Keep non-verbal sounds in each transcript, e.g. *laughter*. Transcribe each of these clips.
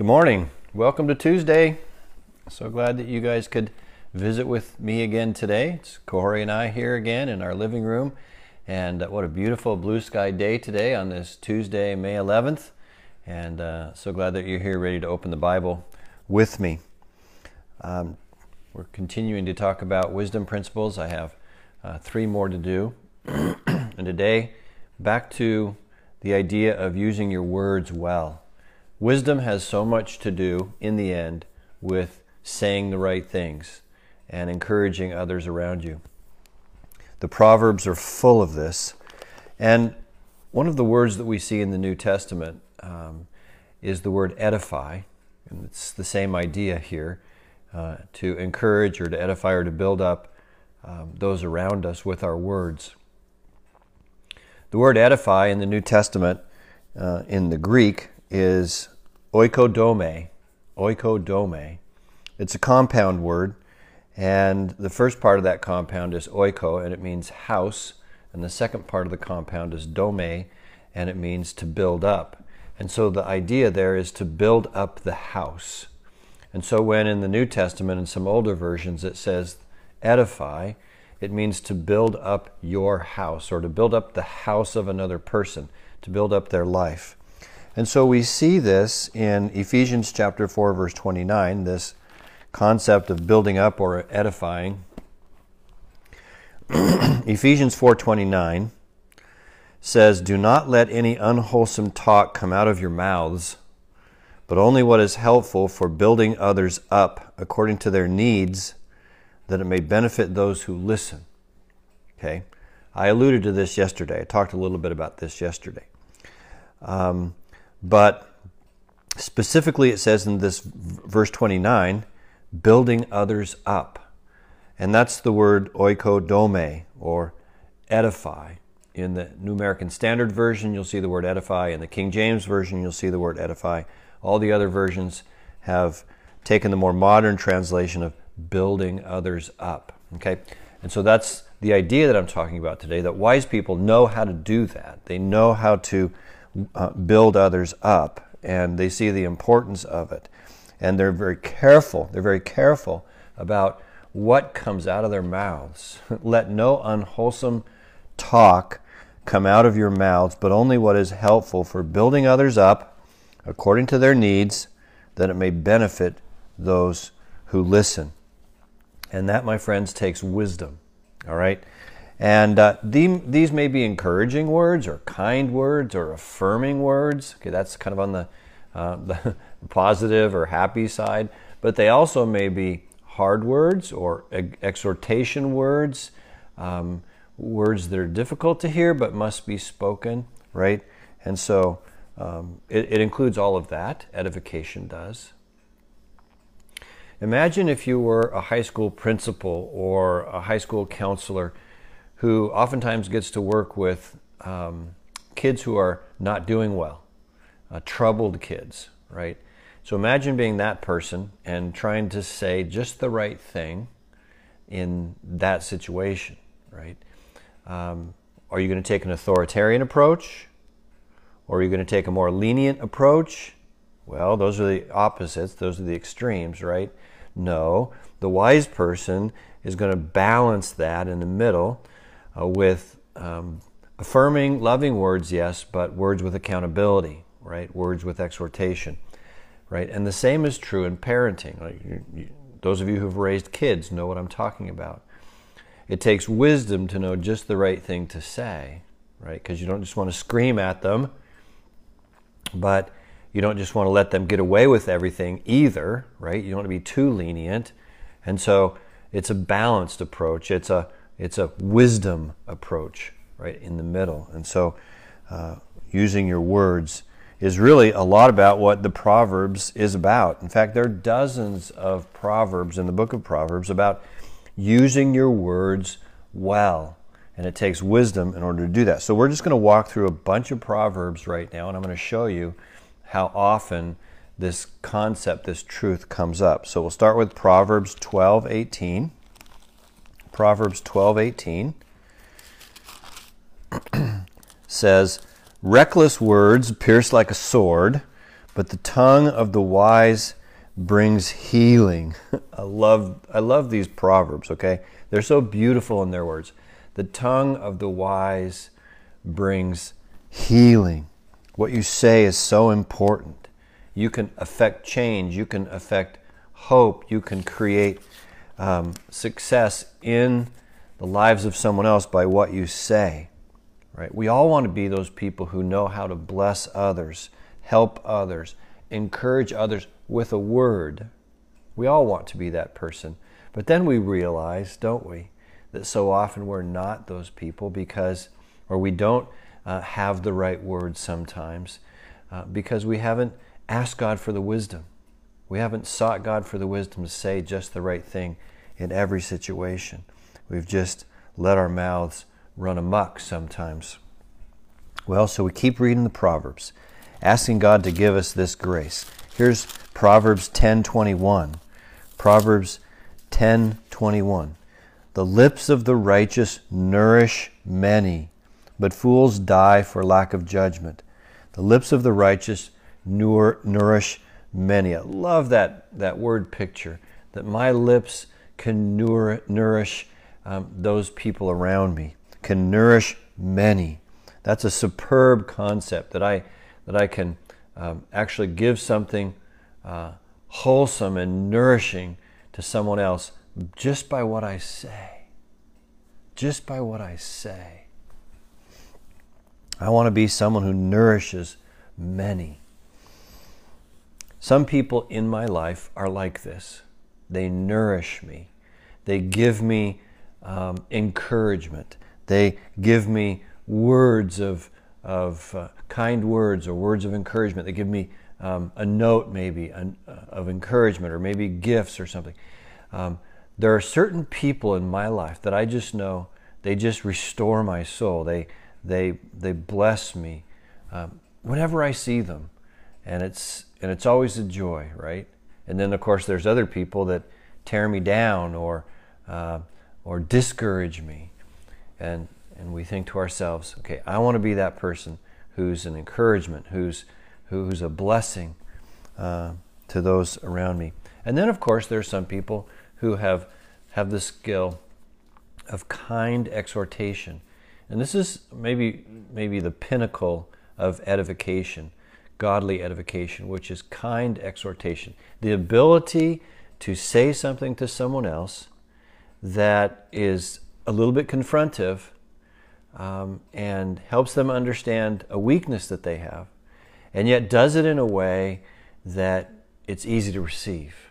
Good morning. Welcome to Tuesday. So glad that you guys could visit with me again today. It's Corey and I here again in our living room. And uh, what a beautiful blue sky day today on this Tuesday, May 11th. And uh, so glad that you're here ready to open the Bible with me. Um, we're continuing to talk about wisdom principles. I have uh, three more to do. *clears throat* and today, back to the idea of using your words well. Wisdom has so much to do, in the end, with saying the right things and encouraging others around you. The Proverbs are full of this. And one of the words that we see in the New Testament um, is the word edify. And it's the same idea here uh, to encourage or to edify or to build up um, those around us with our words. The word edify in the New Testament uh, in the Greek is oikodome. Oikodome. It's a compound word, and the first part of that compound is oiko, and it means house, and the second part of the compound is dome, and it means to build up. And so the idea there is to build up the house. And so when in the New Testament and some older versions it says edify, it means to build up your house or to build up the house of another person, to build up their life. And so we see this in Ephesians chapter 4 verse 29, this concept of building up or edifying. *clears throat* Ephesians 4:29 says, "Do not let any unwholesome talk come out of your mouths, but only what is helpful for building others up according to their needs." that it may benefit those who listen. Okay? I alluded to this yesterday. I talked a little bit about this yesterday. Um, but specifically, it says in this verse 29 building others up. And that's the word oikodome or edify. In the New American Standard Version, you'll see the word edify. In the King James Version, you'll see the word edify. All the other versions have taken the more modern translation of building others up. Okay? And so that's the idea that I'm talking about today that wise people know how to do that. They know how to uh, build others up and they see the importance of it. And they're very careful. They're very careful about what comes out of their mouths. *laughs* Let no unwholesome talk come out of your mouths, but only what is helpful for building others up according to their needs, that it may benefit those who listen. And that, my friends, takes wisdom. All right? And uh, the, these may be encouraging words or kind words or affirming words. Okay, that's kind of on the, uh, *laughs* the positive or happy side. But they also may be hard words or exhortation words, um, words that are difficult to hear but must be spoken, right? And so um, it, it includes all of that, edification does. Imagine if you were a high school principal or a high school counselor who oftentimes gets to work with um, kids who are not doing well, uh, troubled kids, right? So imagine being that person and trying to say just the right thing in that situation, right? Um, are you going to take an authoritarian approach? Or are you going to take a more lenient approach? Well, those are the opposites, those are the extremes, right? No, the wise person is going to balance that in the middle uh, with um, affirming, loving words, yes, but words with accountability, right? Words with exhortation, right? And the same is true in parenting. Like you, you, those of you who've raised kids know what I'm talking about. It takes wisdom to know just the right thing to say, right? Because you don't just want to scream at them, but you don't just want to let them get away with everything either, right? You don't want to be too lenient. And so it's a balanced approach. It's a it's a wisdom approach, right, in the middle. And so uh, using your words is really a lot about what the Proverbs is about. In fact, there are dozens of Proverbs in the book of Proverbs about using your words well. And it takes wisdom in order to do that. So we're just going to walk through a bunch of Proverbs right now, and I'm going to show you how often this concept, this truth comes up. So we'll start with Proverbs 12 18. Proverbs 12 18 *clears throat* says, Reckless words pierce like a sword, but the tongue of the wise brings healing. *laughs* I love I love these proverbs, okay? They're so beautiful in their words. The tongue of the wise brings healing. What you say is so important. You can affect change, you can affect hope, you can create um, success in the lives of someone else by what you say. Right? We all want to be those people who know how to bless others, help others, encourage others with a word. We all want to be that person. But then we realize, don't we, that so often we're not those people because, or we don't uh, have the right words sometimes uh, because we haven't asked God for the wisdom. We haven't sought God for the wisdom to say just the right thing in every situation. We've just let our mouths run amuck sometimes. Well, so we keep reading the Proverbs, asking God to give us this grace. Here's Proverbs 10:21. Proverbs 10:21. The lips of the righteous nourish many, but fools die for lack of judgment. The lips of the righteous nourish many. I love that, that word picture, that my lips can nourish um, those people around me, can nourish many. That's a superb concept that I, that I can um, actually give something uh, wholesome and nourishing to someone else just by what I say. Just by what I say. I want to be someone who nourishes many. Some people in my life are like this. They nourish me. They give me um, encouragement. They give me words of, of uh, kind words or words of encouragement. They give me um, a note, maybe, an, uh, of encouragement, or maybe gifts or something. Um, there are certain people in my life that I just know they just restore my soul. They, they, they bless me um, whenever I see them. And it's, and it's always a joy, right? And then, of course, there's other people that tear me down or, uh, or discourage me. And, and we think to ourselves, okay, I want to be that person who's an encouragement, who's, who's a blessing uh, to those around me. And then, of course, there are some people who have, have the skill of kind exhortation. And this is maybe, maybe the pinnacle of edification, godly edification, which is kind exhortation. The ability to say something to someone else that is a little bit confrontive um, and helps them understand a weakness that they have, and yet does it in a way that it's easy to receive.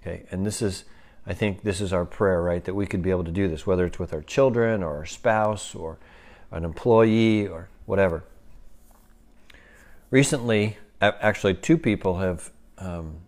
Okay, and this is, I think, this is our prayer, right? That we could be able to do this, whether it's with our children or our spouse or an employee or whatever. Recently, actually, two people have, um,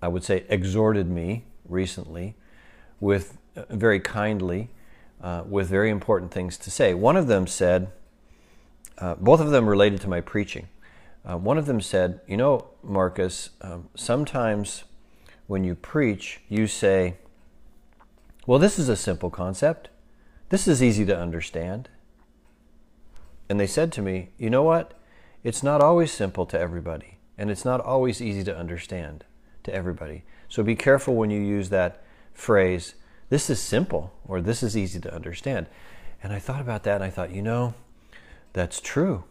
I would say, exhorted me recently with uh, very kindly uh, with very important things to say. One of them said, uh, both of them related to my preaching. Uh, one of them said, You know, Marcus, um, sometimes when you preach, you say, Well, this is a simple concept. This is easy to understand. And they said to me, You know what? It's not always simple to everybody, and it's not always easy to understand to everybody. So be careful when you use that phrase, this is simple or this is easy to understand. And I thought about that and I thought, you know, that's true.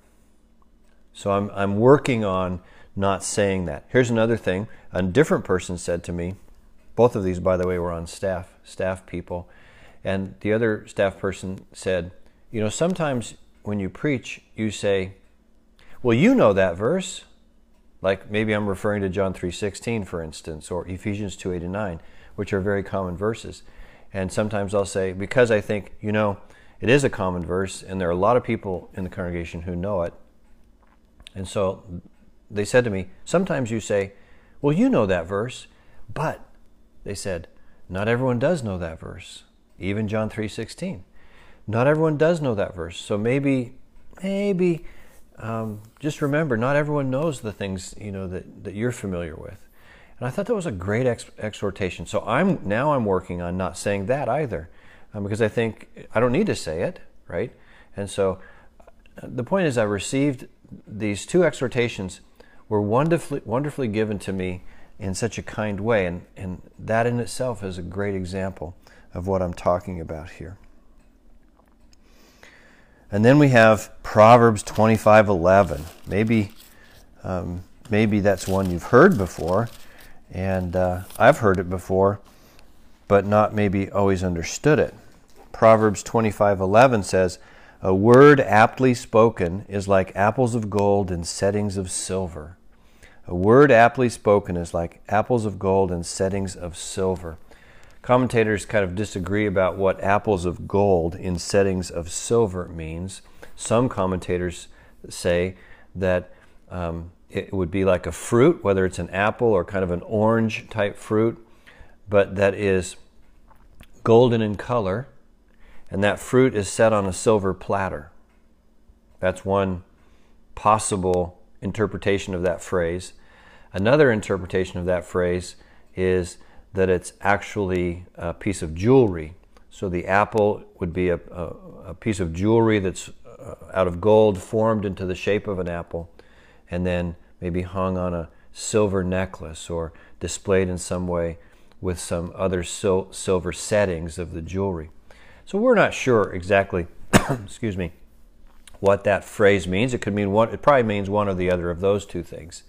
So I'm, I'm working on not saying that. Here's another thing. A different person said to me, both of these, by the way, were on staff, staff people. And the other staff person said, you know, sometimes when you preach, you say, well, you know that verse. Like maybe I'm referring to John 3.16, for instance, or Ephesians 2, 8 and 9, which are very common verses. And sometimes I'll say, because I think, you know, it is a common verse, and there are a lot of people in the congregation who know it. And so they said to me, sometimes you say, well, you know that verse, but they said, not everyone does know that verse. Even John 3.16. Not everyone does know that verse. So maybe, maybe um, just remember, not everyone knows the things you know that, that you're familiar with. And I thought that was a great ex- exhortation. So I'm now I'm working on not saying that either, um, because I think I don't need to say it, right? And so uh, the point is, I received these two exhortations. were wonderfully, wonderfully given to me in such a kind way. And, and that in itself is a great example of what I'm talking about here. And then we have Proverbs 25:11. Maybe, um, maybe that's one you've heard before, and uh, I've heard it before, but not maybe always understood it. Proverbs 25:11 says, "A word aptly spoken is like apples of gold in settings of silver." A word aptly spoken is like apples of gold in settings of silver. Commentators kind of disagree about what apples of gold in settings of silver means. Some commentators say that um, it would be like a fruit, whether it's an apple or kind of an orange type fruit, but that is golden in color, and that fruit is set on a silver platter. That's one possible interpretation of that phrase. Another interpretation of that phrase is that it's actually a piece of jewelry. So the apple would be a, a, a piece of jewelry that's Uh, out of gold formed into the shape of an apple and then maybe hung on a silver necklace or displayed in some way with some other sil- silver settings of the jewelry. So we're not sure exactly, *coughs* excuse me, what that phrase means. It could mean one, it probably means one or the other of those two things.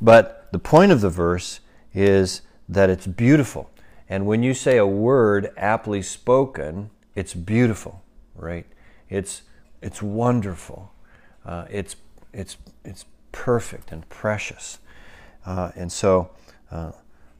But the point of the verse is that it's beautiful. And when you say a word aptly spoken, it's beautiful, right? It's it's wonderful. Uh, it's it's it's perfect and precious. Uh, and so uh,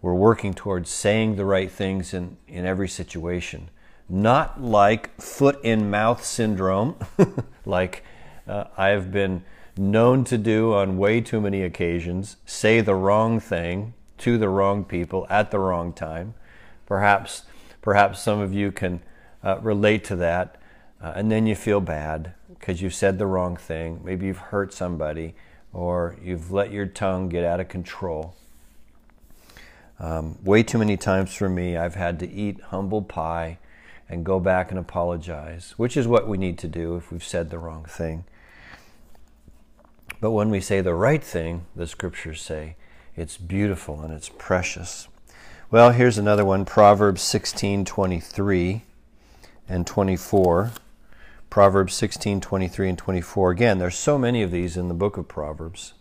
we're working towards saying the right things in, in every situation. Not like foot in mouth syndrome, *laughs* like uh, I've been known to do on way too many occasions, say the wrong thing to the wrong people at the wrong time. Perhaps, perhaps some of you can uh, relate to that, uh, and then you feel bad because you've said the wrong thing. Maybe you've hurt somebody, or you've let your tongue get out of control. Um, way too many times for me, I've had to eat humble pie and go back and apologize, which is what we need to do if we've said the wrong thing. But when we say the right thing, the scriptures say, it's beautiful and it's precious. Well, here's another one Proverbs 16 23 and 24. Proverbs 16 23 and 24. Again, there's so many of these in the book of Proverbs.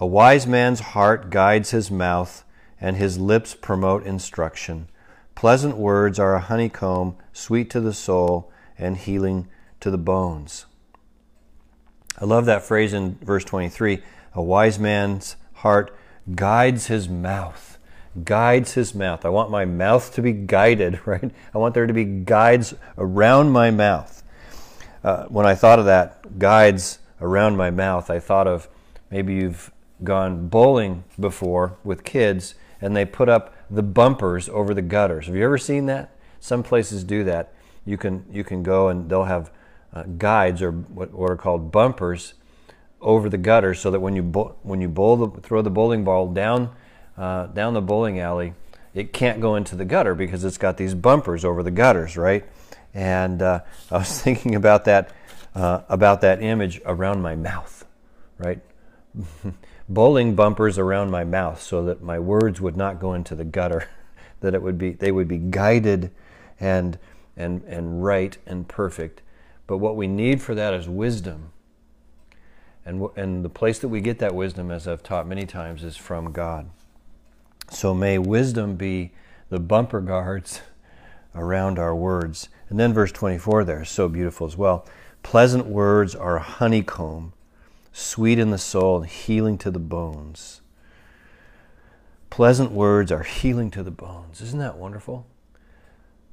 A wise man's heart guides his mouth, and his lips promote instruction. Pleasant words are a honeycomb, sweet to the soul, and healing to the bones. I love that phrase in verse 23 a wise man's heart guides his mouth. Guides his mouth. I want my mouth to be guided, *laughs* right? I want there to be guides around my mouth. Uh, when I thought of that, guides around my mouth, I thought of maybe you've gone bowling before with kids and they put up the bumpers over the gutters. Have you ever seen that? Some places do that. You can you can go and they'll have uh, guides or what, what are called bumpers over the gutter so that when you bo- when you bowl the, throw the bowling ball down uh, down the bowling alley, it can't go into the gutter because it's got these bumpers over the gutters, right? And uh, I was *laughs* thinking about that uh, about that image around my mouth, right? *laughs* bowling bumpers around my mouth so that my words would not go into the gutter, *laughs* that it would be they would be guided and and and right and perfect. But what we need for that is wisdom and, and the place that we get that wisdom, as I've taught many times, is from God. So may wisdom be the bumper guards around our words. And then verse 24 there is so beautiful as well. Pleasant words are a honeycomb, sweet in the soul, and healing to the bones. Pleasant words are healing to the bones. Isn't that wonderful?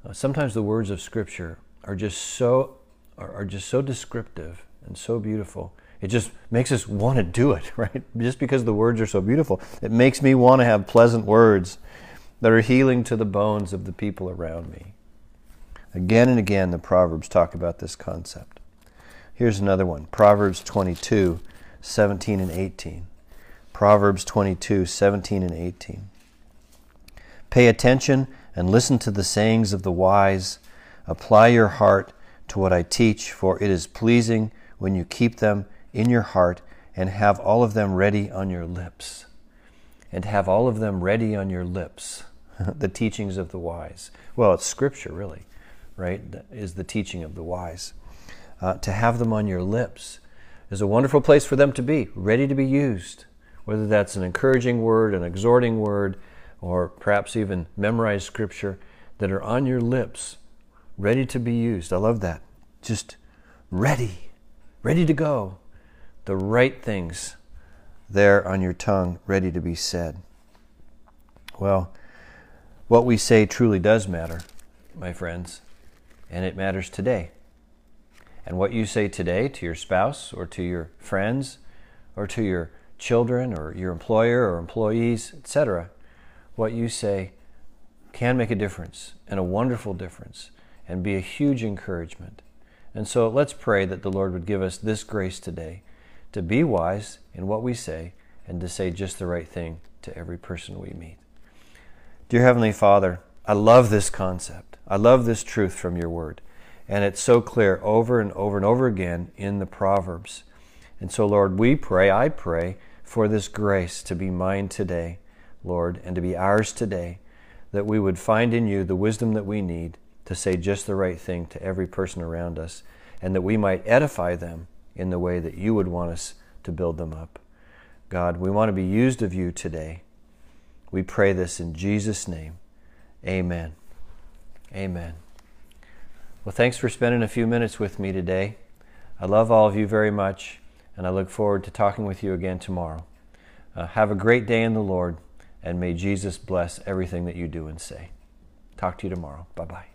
Uh, sometimes the words of Scripture are just so are, are just so descriptive and so beautiful it just makes us want to do it, *laughs* right? Just because the words are so beautiful. It makes me want to have pleasant words that are healing to the bones of the people around me. Again and again, the Proverbs talk about this concept. Here's another one Proverbs 22, 17 and 18. Proverbs 22, 17 and 18. Pay attention and listen to the sayings of the wise. Apply your heart to what I teach, for it is pleasing when you keep them in your heart and have all of them ready on your lips. And have all of them ready on your lips. *laughs* the teachings of the wise. Well, it's scripture, really, right? is the teaching of the wise. Uh, to have them on your lips is a wonderful place for them to be, ready to be used. Whether that's an encouraging word, an exhorting word, or perhaps even memorized scripture that are on your lips, ready to be used. I love that. Just ready, ready to go. The right things there on your tongue, ready to be said. Well, what we say truly does matter, my friends, and it matters today. And what you say today to your spouse or to your friends or to your children or your employer or employees, etc., what you say can make a difference and a wonderful difference and be a huge encouragement. And so let's pray that the Lord would give us this grace today to be wise in what we say and to say just the right thing to every person we meet. Dear Heavenly Father, I love this concept. I love this truth from your word. And it's so clear over and over and over again in the Proverbs. And so, Lord, we pray, I pray for this grace to be mine today, Lord, and to be ours today, that we would find in you the wisdom that we need to say just the right thing to every person around us, and that we might edify them in the way that you would want us to build them up. God, we want to be used of you today. We pray this in Jesus' name. Amen. Amen. Well, thanks for spending a few minutes with me today. I love all of you very much, and I look forward to talking with you again tomorrow. Uh, have a great day in the Lord, and may Jesus bless everything that you do and say. Talk to you tomorrow. Bye bye.